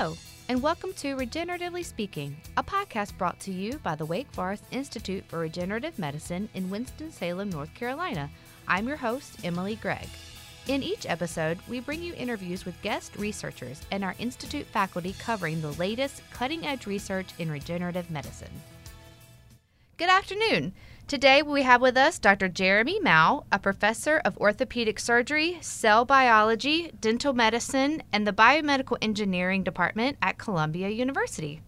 Hello, and welcome to Regeneratively Speaking, a podcast brought to you by the Wake Forest Institute for Regenerative Medicine in Winston-Salem, North Carolina. I'm your host, Emily Gregg. In each episode, we bring you interviews with guest researchers and our Institute faculty covering the latest cutting edge research in regenerative medicine. Good afternoon. Today we have with us Dr. Jeremy Mao, a professor of orthopedic surgery, cell biology, dental medicine, and the biomedical engineering department at Columbia University.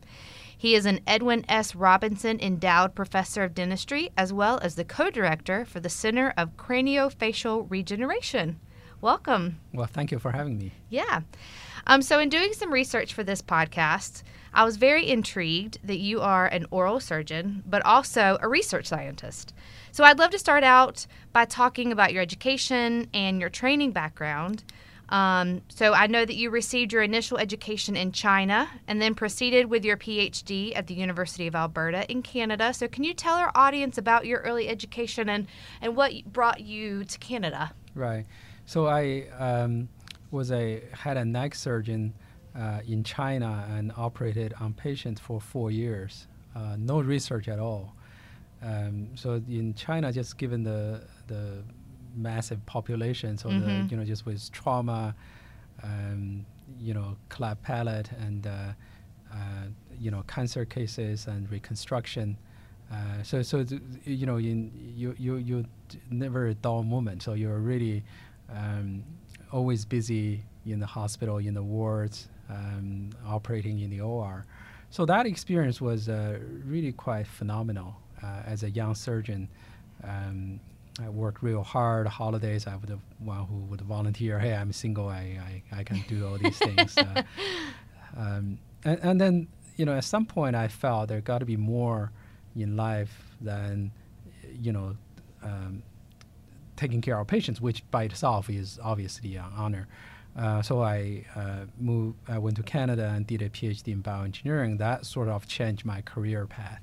He is an Edwin S. Robinson Endowed Professor of Dentistry, as well as the co director for the Center of Craniofacial Regeneration. Welcome. Well, thank you for having me. Yeah. Um, so, in doing some research for this podcast, I was very intrigued that you are an oral surgeon, but also a research scientist. So, I'd love to start out by talking about your education and your training background. Um, so, I know that you received your initial education in China and then proceeded with your PhD at the University of Alberta in Canada. So, can you tell our audience about your early education and, and what brought you to Canada? Right. So, I um, was a head and neck surgeon uh, in China and operated on patients for four years. Uh, no research at all. Um, so in China, just given the the massive population, so mm-hmm. the you know just with trauma, um, you know cleft palate and uh, uh, you know cancer cases and reconstruction. Uh, so so th- you know in you you you never a dull moment. So you're really um, always busy in the hospital, in the wards, um, operating in the OR. So that experience was uh, really quite phenomenal. Uh, as a young surgeon, um, I worked real hard. Holidays, I was the one who would volunteer. Hey, I'm single. I, I, I can do all these things. Uh, um, and, and then, you know, at some point, I felt there got to be more in life than, you know, um, taking care of patients, which by itself is obviously an honor. Uh, so I uh, moved. I went to Canada and did a PhD in bioengineering. That sort of changed my career path.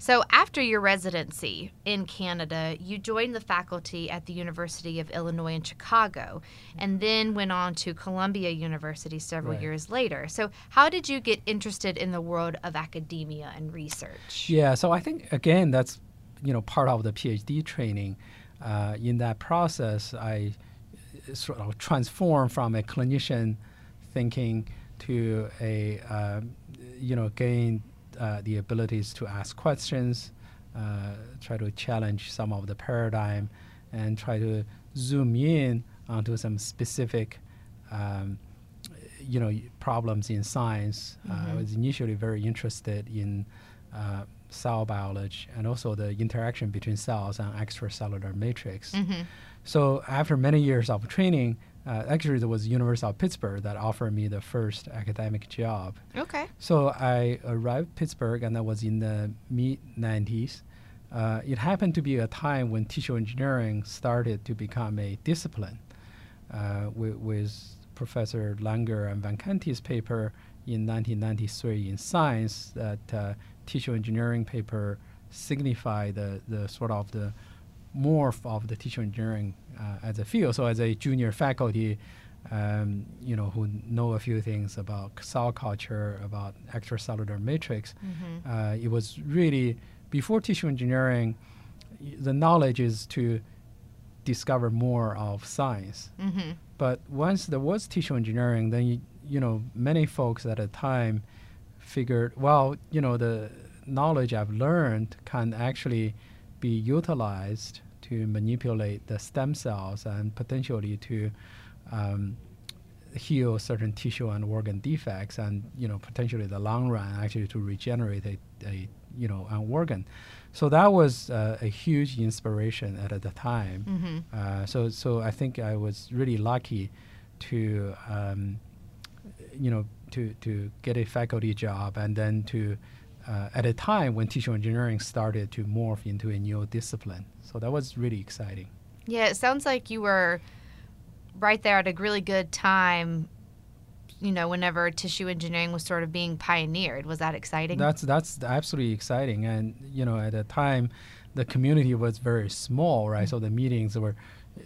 So after your residency in Canada, you joined the faculty at the University of Illinois in Chicago, and then went on to Columbia University several right. years later. So how did you get interested in the world of academia and research? Yeah. So I think again that's you know part of the PhD training. Uh, in that process, I sort of transform from a clinician thinking to a uh, you know gain uh, the abilities to ask questions, uh, try to challenge some of the paradigm, and try to zoom in onto some specific um, you know problems in science. Mm-hmm. I was initially very interested in uh, cell biology and also the interaction between cells and extracellular matrix. Mm-hmm. So after many years of training, uh, actually there was University of Pittsburgh that offered me the first academic job. Okay. So I arrived Pittsburgh, and that was in the mid 90s. Uh, it happened to be a time when tissue engineering started to become a discipline, uh, with, with, Professor Langer and Vacanti's paper in 1993 in Science that uh, tissue engineering paper signify the, the sort of the morph of the tissue engineering uh, as a field. So as a junior faculty, um, you know, who know a few things about cell culture, about extracellular matrix, mm-hmm. uh, it was really before tissue engineering. The knowledge is to discover more of science. Mm-hmm. But once there was tissue engineering, then you, you know many folks at the time figured, well, you know, the knowledge I've learned can actually be utilized to manipulate the stem cells and potentially to um, heal certain tissue and organ defects and you know potentially the long run actually to regenerate a, a you know an organ so that was uh, a huge inspiration at, at the time mm-hmm. uh, so so I think I was really lucky to um, you know to to get a faculty job and then to uh, at a time when tissue engineering started to morph into a new discipline. So that was really exciting. Yeah, it sounds like you were right there at a really good time. You know, whenever tissue engineering was sort of being pioneered, was that exciting? That's that's absolutely exciting, and you know, at the time, the community was very small, right? Mm-hmm. So the meetings were,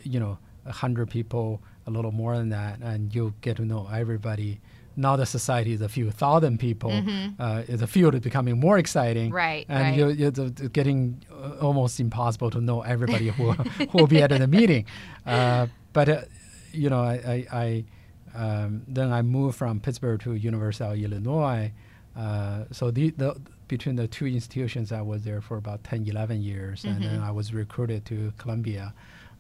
you know, a hundred people, a little more than that, and you get to know everybody now the society is a few thousand people. Uh, the field is becoming more exciting. Mm-hmm. Right, And right. You're, you're getting uh, almost impossible to know everybody who, who will be at the meeting. Uh, but, uh, you know, I, I, I um, then I moved from Pittsburgh to University of Illinois. Uh, so the, the between the two institutions, I was there for about 10, 11 years, and then I was recruited to Columbia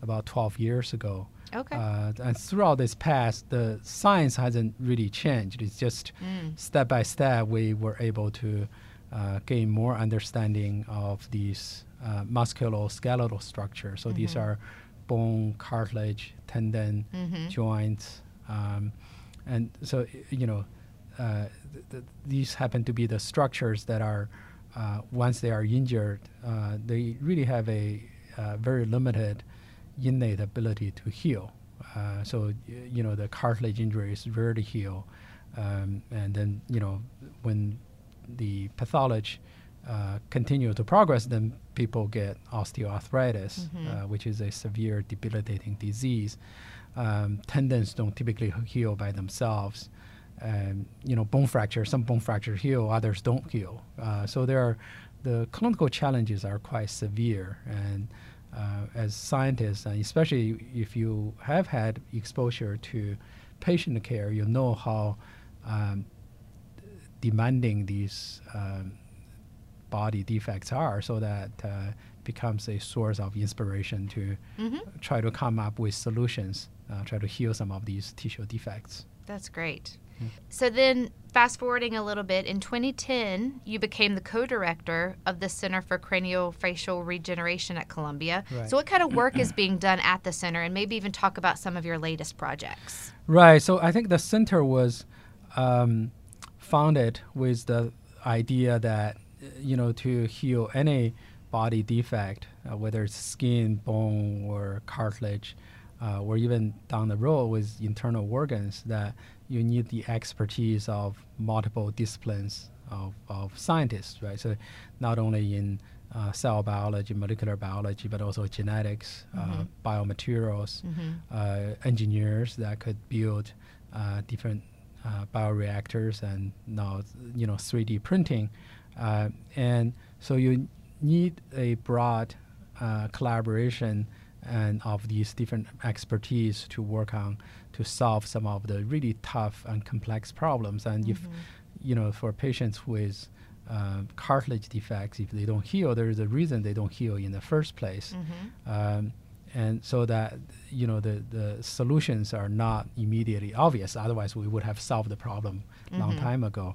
about 12 years ago. Okay. Uh, and throughout this past, the science hasn't really changed. It's just Mm. step by step we were able to uh, gain more understanding of these uh, musculoskeletal structures. So these are bone, cartilage, tendon, Mm-hmm. joints, um, and so you know uh, th- th- these happen to be the structures that are uh, once they are injured, uh, they really have a uh, very limited innate ability to heal. Uh, so you know the cartilage injury is rare to heal, um, and then you know when the pathology uh, continue to progress, then people get osteoarthritis, uh, which is a severe debilitating disease. Um, tendons don't typically heal by themselves. Um, you know, bone fracture, some bone fractures heal, others don't heal. Uh, so there are the clinical challenges are quite severe, and uh, as scientists, and especially if you have had exposure to patient care, you know how um, demanding these um, body defects are, so that uh, becomes a source of inspiration to Mm-hmm. try to come up with solutions, uh, try to heal some of these tissue defects. That's great. Mm. So then, fast forwarding a little bit, in 2010, you became the co director of the Center for Craniofacial Regeneration at Columbia. Right. So, what kind of work is being done at the center, and maybe even talk about some of your latest projects? Right. So I think the center was um, founded with the idea that you know to heal any body defect, uh, whether it's skin, bone, or cartilage, uh, or even down the road with internal organs, that you need the expertise of multiple disciplines of, of scientists, right? So not only in uh, cell biology, molecular biology, but also genetics, uh, biomaterials, uh, engineers that could build uh, different uh, bioreactors and now you know 3D printing, uh, and so you need a broad uh, collaboration and of these different expertise to work on to solve some of the really tough and complex problems. And if you know for patients with uh, cartilage defects, if they don't heal, there is a reason they don't heal in the first place. Um, and so that you know the, the solutions are not immediately obvious. Otherwise, we would have solved the problem long time ago.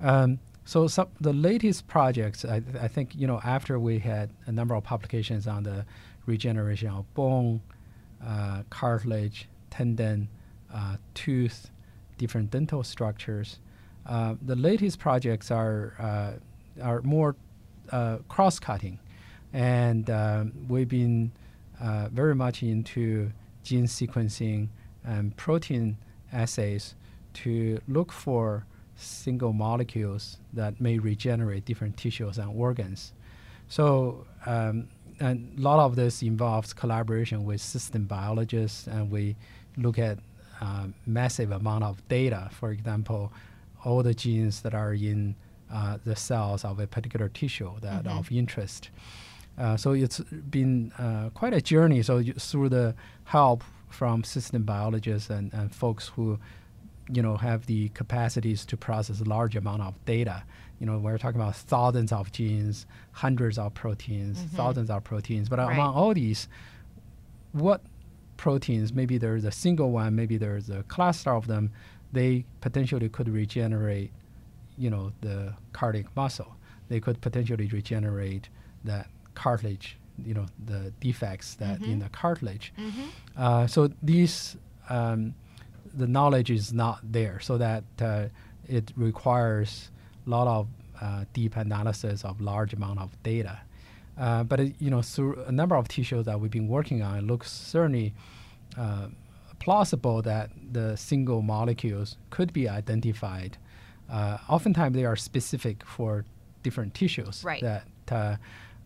Um, so some the latest projects, I, I think you know after we had a number of publications on the regeneration of bone, uh, cartilage, tendon, uh, tooth, different dental structures. Uh, the latest projects are uh, are more uh, cross-cutting, and um, we've been uh, very much into gene sequencing and protein assays to look for single molecules that may regenerate different tissues and organs. So, um, and a lot of this involves collaboration with system biologists, and we look at uh, massive amount of data. For example, all the genes that are in uh, the cells of a particular tissue that of interest. Uh, so it's been uh, quite a journey. So you, through the help from system biologists and, and folks who, you know, have the capacities to process large amount of data. You know, we're talking about thousands of genes, hundreds of proteins, thousands of proteins. But Right. among all these, what proteins, maybe there's a single one, maybe there's a cluster of them, they potentially could regenerate, you know, the cardiac muscle. They could potentially regenerate that cartilage, you know, the defects that in the cartilage. Uh, so these, um, the knowledge is not there, so that uh, it requires lot of uh, deep analysis of large amount of data. Uh, but it, you know, through a number of tissues that we've been working on, it looks certainly uh, plausible that the single molecules could be identified. Uh, oftentimes, they are specific for different tissues. Right. That uh,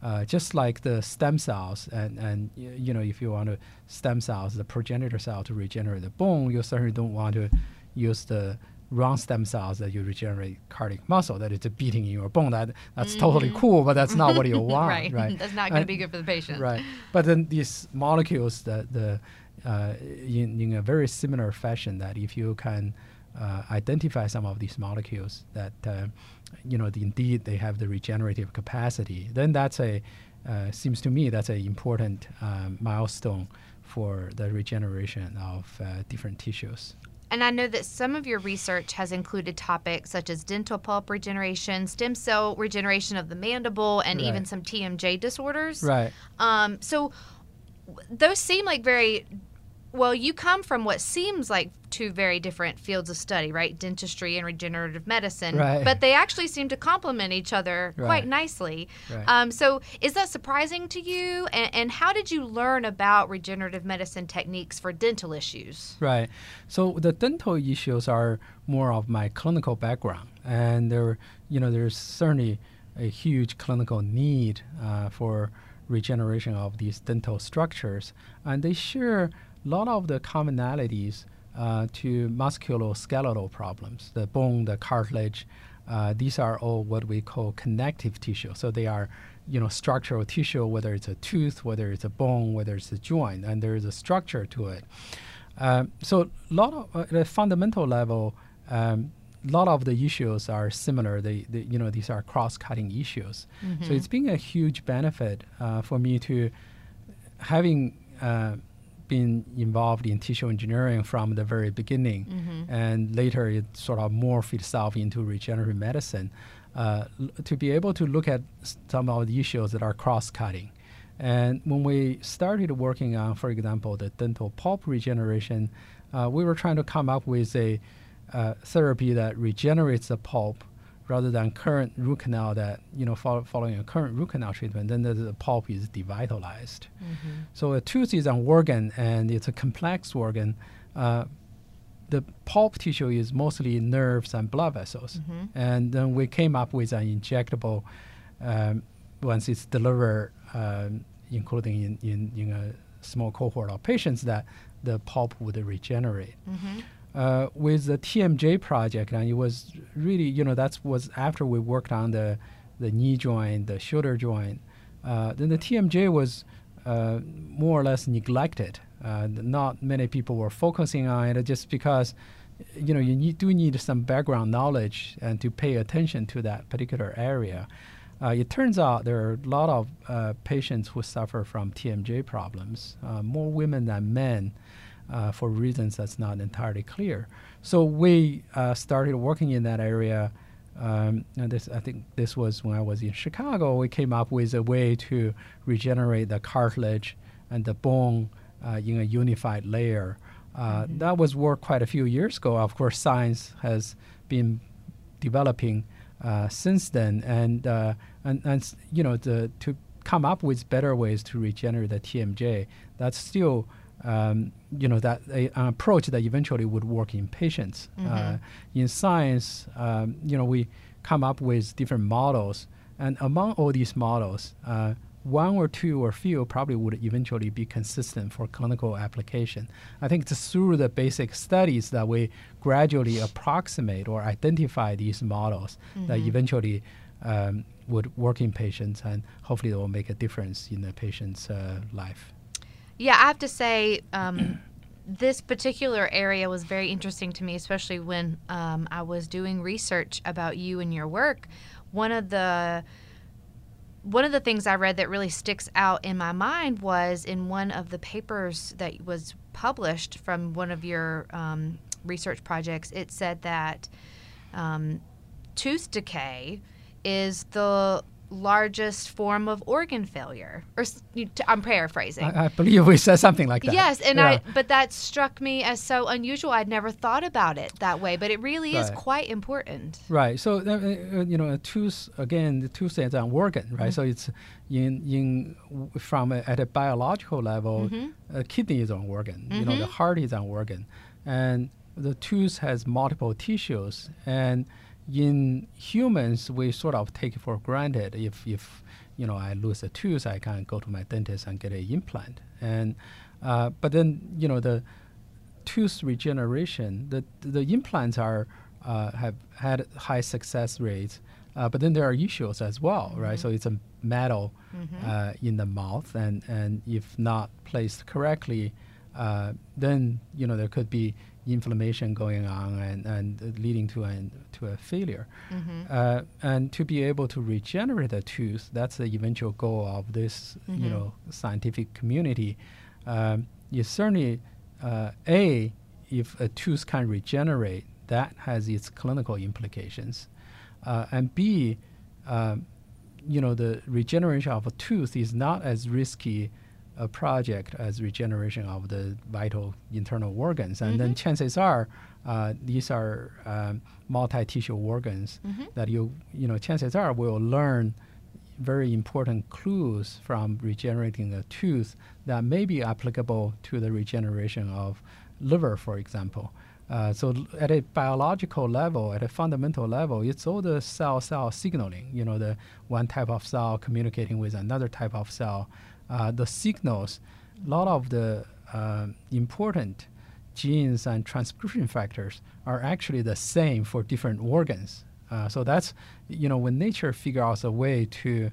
uh, just like the stem cells, and and you know, if you want to stem cells, the progenitor cell to regenerate the bone, you certainly don't want to use the round stem cells that you regenerate cardiac muscle that it's beating in your bone. That that's totally cool, but that's not what you want, right. right? That's not going to be good for the patient. Right. But then these molecules that the uh, in, in a very similar fashion that if you can uh, identify some of these molecules that uh, you know the, indeed they have the regenerative capacity, then that's a uh, seems to me that's an important um, milestone for the regeneration of uh, different tissues. And I know that some of your research has included topics such as dental pulp regeneration, stem cell regeneration of the mandible, and even some TMJ disorders. Right. Um, so those seem like very well. You come from what seems like two very different fields of study, right? Dentistry and regenerative medicine. Right. But they actually seem to complement each other quite nicely. Right. Um, so is that surprising to you? And, and how did you learn about regenerative medicine techniques for dental issues? Right. So the dental issues are more of my clinical background, and there, you know, there's certainly a huge clinical need uh, for regeneration of these dental structures, and they share lot of the commonalities uh, to musculoskeletal problems, the bone, the cartilage. Uh, these are all what we call connective tissue. So they are, you know, structural tissue, whether it's a tooth, whether it's a bone, whether it's a joint, and there is a structure to it. Um, so a lot of uh, at a fundamental level, um, a lot of the issues are similar. They, they you know, these are cross-cutting issues. So it's been a huge benefit uh, for me to having uh, been involved in tissue engineering from the very beginning, and later it sort of morphed itself into regenerative medicine. Uh, l- to be able to look at some of the issues that are cross-cutting. And when we started working on, for example, the dental pulp regeneration, uh, we were trying to come up with a uh, therapy that regenerates the pulp rather than current root canal that, you know, fol- following a current root canal treatment, then the, the pulp is devitalized. So a tooth is an organ and it's a complex organ. Uh, the pulp tissue is mostly nerves and blood vessels. And then we came up with an injectable, um, once it's delivered, um, including in, in, in a small cohort of patients, that the pulp would regenerate. Uh, with the TMJ project, and it was really, you know, that was after we worked on the, the knee joint, the shoulder joint. Uh, then the TMJ was uh, more or less neglected. Uh, not many people were focusing on it just because, you know, you need, do need some background knowledge and to pay attention to that particular area. Uh, it turns out there are a lot of uh, patients who suffer from TMJ problems, more women than men, uh, for reasons that's not entirely clear. So we uh, started working in that area. Um, and this, I think this was when I was in Chicago. We came up with a way to regenerate the cartilage and the bone uh, in a unified layer. Uh, That was work quite a few years ago. Of course, science has been developing uh, since then, and uh, and, and you know the, to come up with better ways to regenerate the TMJ. That's still um, you know that a, an approach that eventually would work in patients. Uh, in science, um, you know we come up with different models, and among all these models. Uh, one or two or few probably would eventually be consistent for clinical application. I think it's through the basic studies that we gradually approximate or identify these models that eventually um, would work in patients and hopefully they will make a difference in the patient's uh, life. Yeah, I have to say, um, this particular area was very interesting to me, especially when um, I was doing research about you and your work. One of the one of the things I read that really sticks out in my mind was in one of the papers that was published from one of your um, research projects. It said that um, tooth decay is the largest form of organ failure. Or s- you- t- I'm paraphrasing. I, I believe we said something like that. Yes, and Yeah. I but that struck me as so unusual. I'd never thought about it that way, but it really is quite important. Right. So uh, uh, you know, a tooth again, the tooth is an organ, right? So it's in in from a, at a biological level, a kidney is an organ. You know, the heart is an organ, and the tooth has multiple tissues. And in humans, we sort of take it for granted. If if you know I lose a tooth, I can go to my dentist and get an implant. And uh, but then you know the tooth regeneration, the the implants are uh, have had high success rates. Uh, but then there are issues as well, mm-hmm. right? So it's a metal mm-hmm. uh, in the mouth, and, and if not placed correctly, uh, then you know there could be inflammation going on and, and leading to an to a failure. Mm-hmm. Uh, and to be able to regenerate a tooth, that's the eventual goal of this you mm-hmm. know scientific community. Um, is certainly uh, a if a tooth can regenerate, that has its clinical implications, uh, and b um, you know the regeneration of a tooth is not as risky a project as regeneration of the vital internal organs, and mm-hmm. then chances are uh, these are um, multi-tissue organs mm-hmm. that you you know chances are will learn very important clues from regenerating a tooth that may be applicable to the regeneration of liver, for example. Uh, so l- at a biological level, at a fundamental level, it's all the cell-cell signaling. You know, the one type of cell communicating with another type of cell uh, the signals, a lot of the uh, important genes and transcription factors are actually the same for different organs. Uh, so that's, you know, when nature figures out a way to,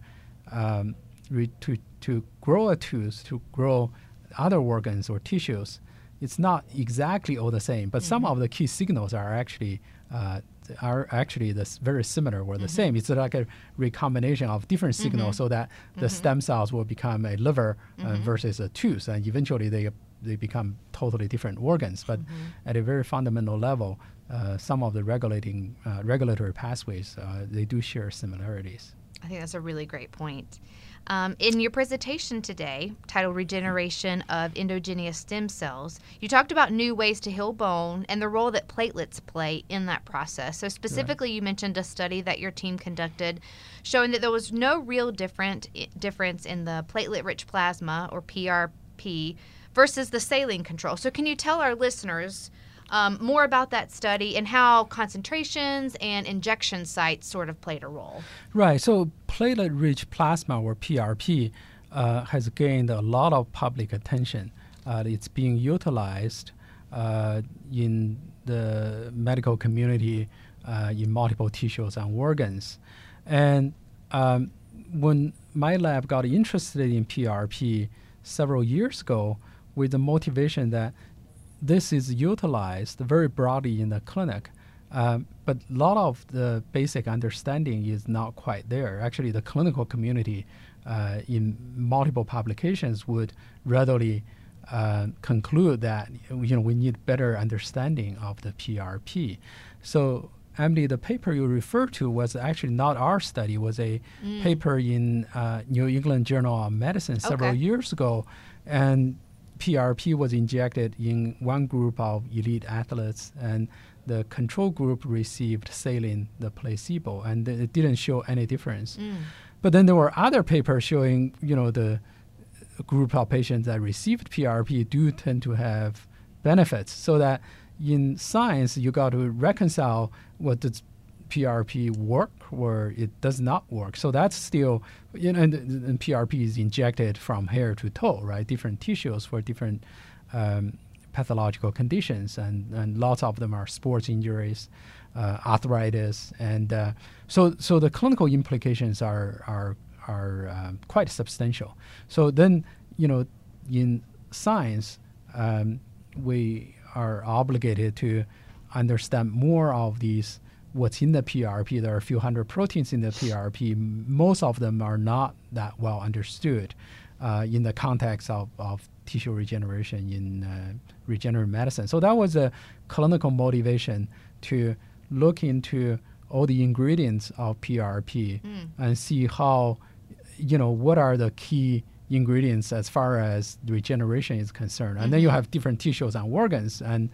um, re- to, to grow a tooth, to grow other organs or tissues, it's not exactly all the same, but mm-hmm. some of the key signals are actually uh, are actually the very similar or the mm-hmm. same. It's like a recombination of different mm-hmm. signals so that the mm-hmm. stem cells will become a liver uh, mm-hmm. versus a tooth, and eventually they they become totally different organs. But mm-hmm. at a very fundamental level, uh, some of the regulating uh, regulatory pathways uh, they do share similarities. I think that's a really great point. Um, in your presentation today, titled Regeneration of Endogenous Stem Cells, you talked about new ways to heal bone and the role that platelets play in that process. So, specifically, right. you mentioned a study that your team conducted showing that there was no real different, difference in the platelet rich plasma, or PRP, versus the saline control. So, can you tell our listeners? Um, more about that study and how concentrations and injection sites sort of played a role. Right. So platelet rich plasma, or PRP, uh, has gained a lot of public attention. Uh, it's being utilized uh, in the medical community uh, in multiple tissues and organs. And um, when my lab got interested in PRP several years ago, with the motivation that this is utilized very broadly in the clinic. Um, but a lot of the basic understanding is not quite there. Actually, the clinical community uh, in multiple publications would readily uh, conclude that you know we need better understanding of the PRP. So Emily, the paper you referred to was actually not our study. Was a mm. paper in uh, New England Journal of Medicine several okay. years ago, and PRP was injected in one group of elite athletes, and the control group received saline, the placebo, and it didn't show any difference. Mm. But then there were other papers showing, you know, the group of patients that received PRP do tend to have benefits. So that in science, you got to reconcile what the PRP work or it does not work. So that's still, you know, and, and PRP is injected from hair to toe, right? Different tissues for different um, pathological conditions, and, and lots of them are sports injuries, uh, arthritis, and uh, so so the clinical implications are are are um, quite substantial. So then, you know, in science, um, we are obligated to understand more of these what's in the PRP. There are a few hundred proteins in the PRP. Most of them are not that well understood uh, in the context of, of tissue regeneration in uh, regenerative medicine. So that was a clinical motivation to look into all the ingredients of PRP mm. and see how, you know, what are the key ingredients as far as regeneration is concerned. And mm-hmm. then you mm-hmm. have different tissues and organs and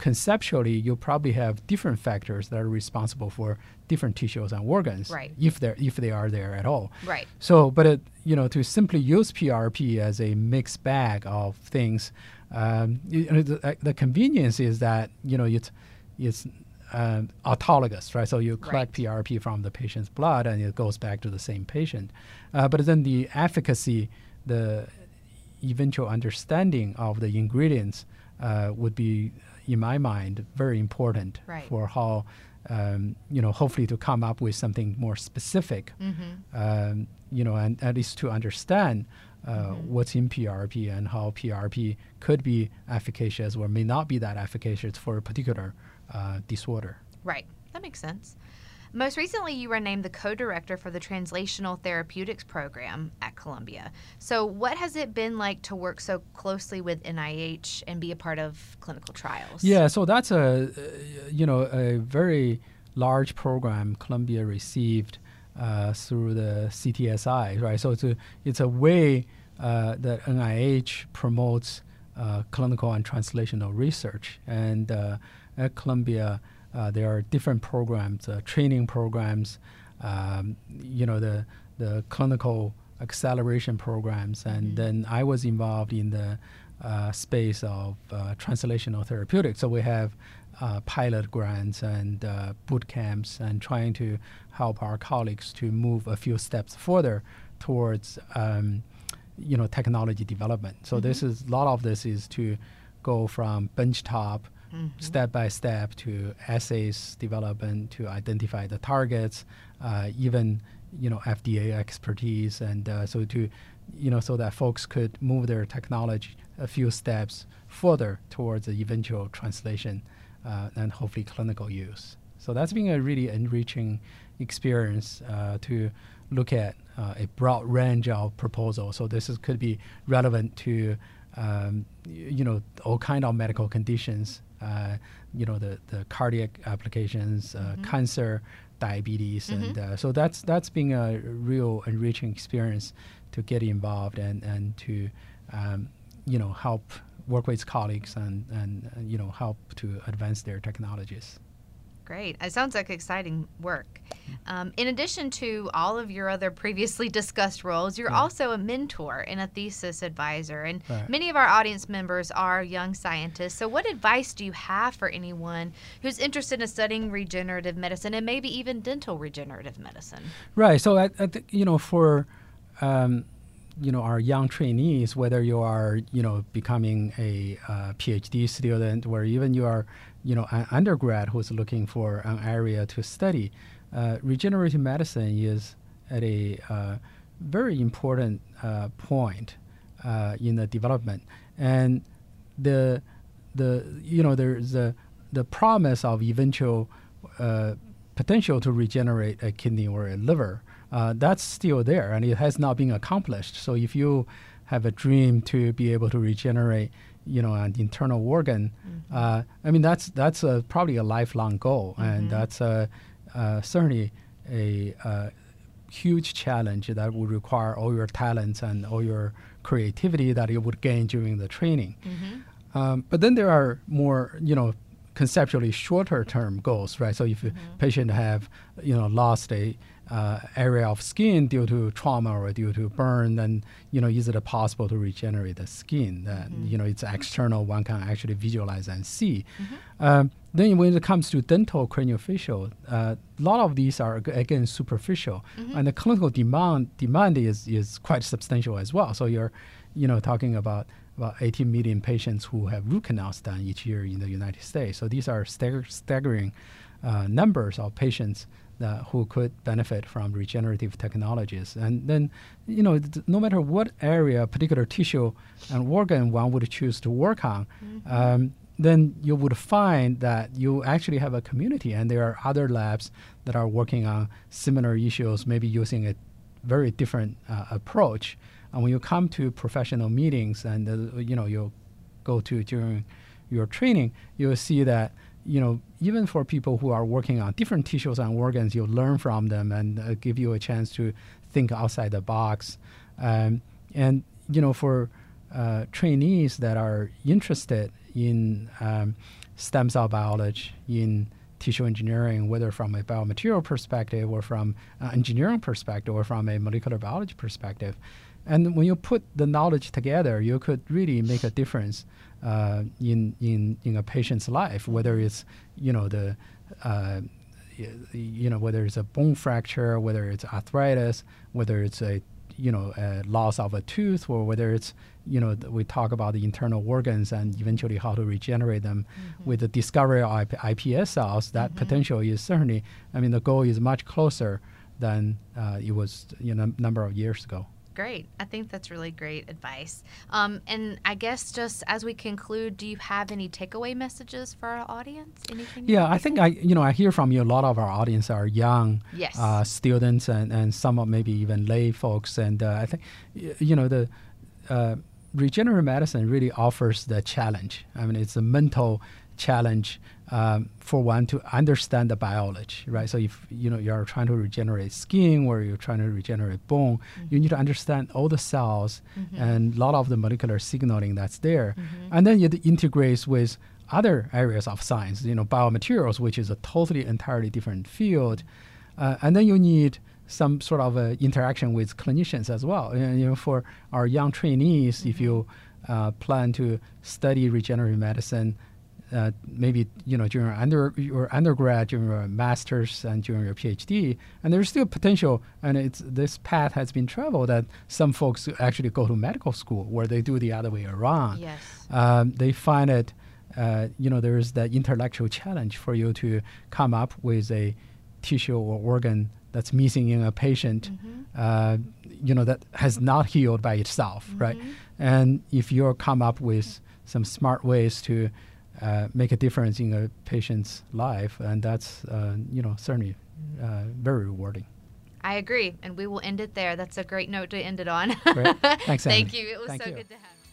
conceptually, you probably have different factors that are responsible for different tissues and organs, right. if they if they are there at all. Right. So, but it, you know, to simply use PRP as a mixed bag of things, um, you know, the, uh, the, convenience is that you know it's it's um, autologous, right? So you collect right. PRP from the patient's blood, and it goes back to the same patient. Uh, but then the efficacy, the eventual understanding of the ingredients uh, would be in my mind, very important right. for how um, you know, hopefully to come up with something more specific, um, you know, and at least to understand uh, what's in PRP and how PRP could be efficacious or may not be that efficacious for a particular uh, disorder. Right. That makes sense. Most recently, you were named the co director for the Translational Therapeutics Program at Columbia. So, what has it been like to work so closely with NIH and be a part of clinical trials? Yeah, so that's a, uh, you know, a very large program Columbia received uh, through the CTSI, right? So it's a, it's a way uh, that NIH promotes uh, clinical and translational research. And uh, at Columbia, there are different programs, uh, training programs, um, you know, the, the clinical acceleration programs. And then I was involved in the uh, space of uh, translational therapeutics. So we have uh, pilot grants and uh, boot camps and trying to help our colleagues to move a few steps further towards um, you know technology development. So this is a lot of this is to go from benchtop step by step to assays development to identify the targets, uh, even you know FDA expertise, and uh, so to you know so that folks could move their technology a few steps further towards the eventual translation uh, and hopefully clinical use. So that's been a really enriching experience uh, to look at uh, a broad range of proposals. So this is, could be relevant to um, you know all kind of medical conditions. Uh, you know the, the cardiac applications, uh, cancer, diabetes, and uh, so that's that's been a real enriching experience to get involved and and to um, you know help work with colleagues and, and and you know help to advance their technologies. Great. It sounds like exciting work. Um, in addition to all of your other previously discussed roles, you're also a mentor and a thesis advisor. And Right. many of our audience members are young scientists. So, what advice do you have for anyone who's interested in studying regenerative medicine and maybe even dental regenerative medicine? Right. So I, I think you know for um, you know our young trainees, whether you are you know becoming a uh, PhD student or even you are you know an undergrad who's looking for an area to study, uh, regenerative medicine is at a uh, very important uh, point uh, in the development. And the the you know there's the the promise of eventual uh, potential to regenerate a kidney or a liver uh, that's still there and it has not been accomplished. So if you have a dream to be able to regenerate you know an internal organ uh, i mean that's that's a, probably a lifelong goal and that's a, uh, certainly a uh, huge challenge that would require all your talents and all your creativity that you would gain during the training. Um, but then there are more, you know, conceptually shorter term goals, right? So if a patient have, you know, lost a uh, area of skin due to trauma or due to burn, then you know, is it possible to regenerate the skin? That you know, it's external, one can actually visualize and see. Um, then when it comes to dental craniofacial, uh, a lot of these are again superficial, and the clinical demand demand is is quite substantial as well. So you're, you know, talking about about 18 million patients who have root canals done each year in the United States. So these are stagger- staggering uh, numbers of patients that who could benefit from regenerative technologies. And then, you know, no matter what area, particular tissue and organ one would choose to work on, um, then you would find that you actually have a community, and there are other labs that are working on similar issues, maybe using a very different uh, approach. And when you come to professional meetings, and uh, you know you go to during your training, you'll see that you know even for people who are working on different tissues and organs, you learn from them and uh, give you a chance to think outside the box. Um, and you know for uh, trainees that are interested in um, stem cell biology, in tissue engineering, whether from a biomaterial perspective or from an engineering perspective or from a molecular biology perspective. And when you put the knowledge together, you could really make a difference uh, in, in, in a patient's life, whether it's, you know, the, uh, you know, whether it's a bone fracture, whether it's arthritis, whether it's a, you know uh, loss of a tooth or whether it's you know we talk about the internal organs and eventually how to regenerate them with the discovery of IP- iPS cells that potential is certainly i mean the goal is much closer than uh, it was you know number of years ago Great. I think that's really great advice. Um, and I guess just as we conclude, do you have any takeaway messages for our audience? Anything? Yeah, I think I you know I hear from you a lot of our audience are young Yes. uh, students and, and some of maybe even lay folks and uh, I think you know the uh, regenerative medicine really offers the challenge. I mean it's a mental challenge um, for one to understand the biology, right? So if you know you're trying to regenerate skin or you're trying to regenerate bone, you need to understand all the cells and a lot of the molecular signaling that's there, and then it integrates with other areas of science, you know, biomaterials, which is a totally entirely different field, uh, and then you need some sort of uh, interaction with clinicians as well. And, you know, for our young trainees, if you uh, plan to study regenerative medicine, uh, maybe you know during your under your undergrad, during your master's, and during your PhD, and there's still potential, and it's this path has been traveled that some folks actually go to medical school where they do the other way around Yes. um, they find it, uh, you know, there is that intellectual challenge for you to come up with a tissue or organ that's missing in a patient, uh, you know, that has not healed by itself, right? And if you come up with some smart ways to uh, make a difference in a patient's life, and that's, uh, you know, certainly uh, very rewarding. I agree. And we will end it there. That's a great note to end it on. Great. Thanks, Thank you. It was Thank so you. good to have you.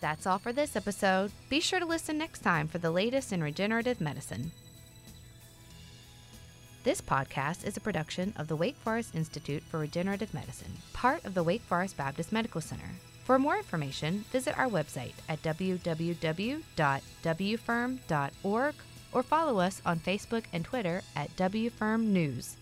That's all for this episode. Be sure to listen next time for the latest in regenerative medicine. This podcast is a production of the Wake Forest Institute for Regenerative Medicine, part of the Wake Forest Baptist Medical Center. For more information, visit our website at www.wfirm.org or follow us on Facebook and Twitter at WFirm News.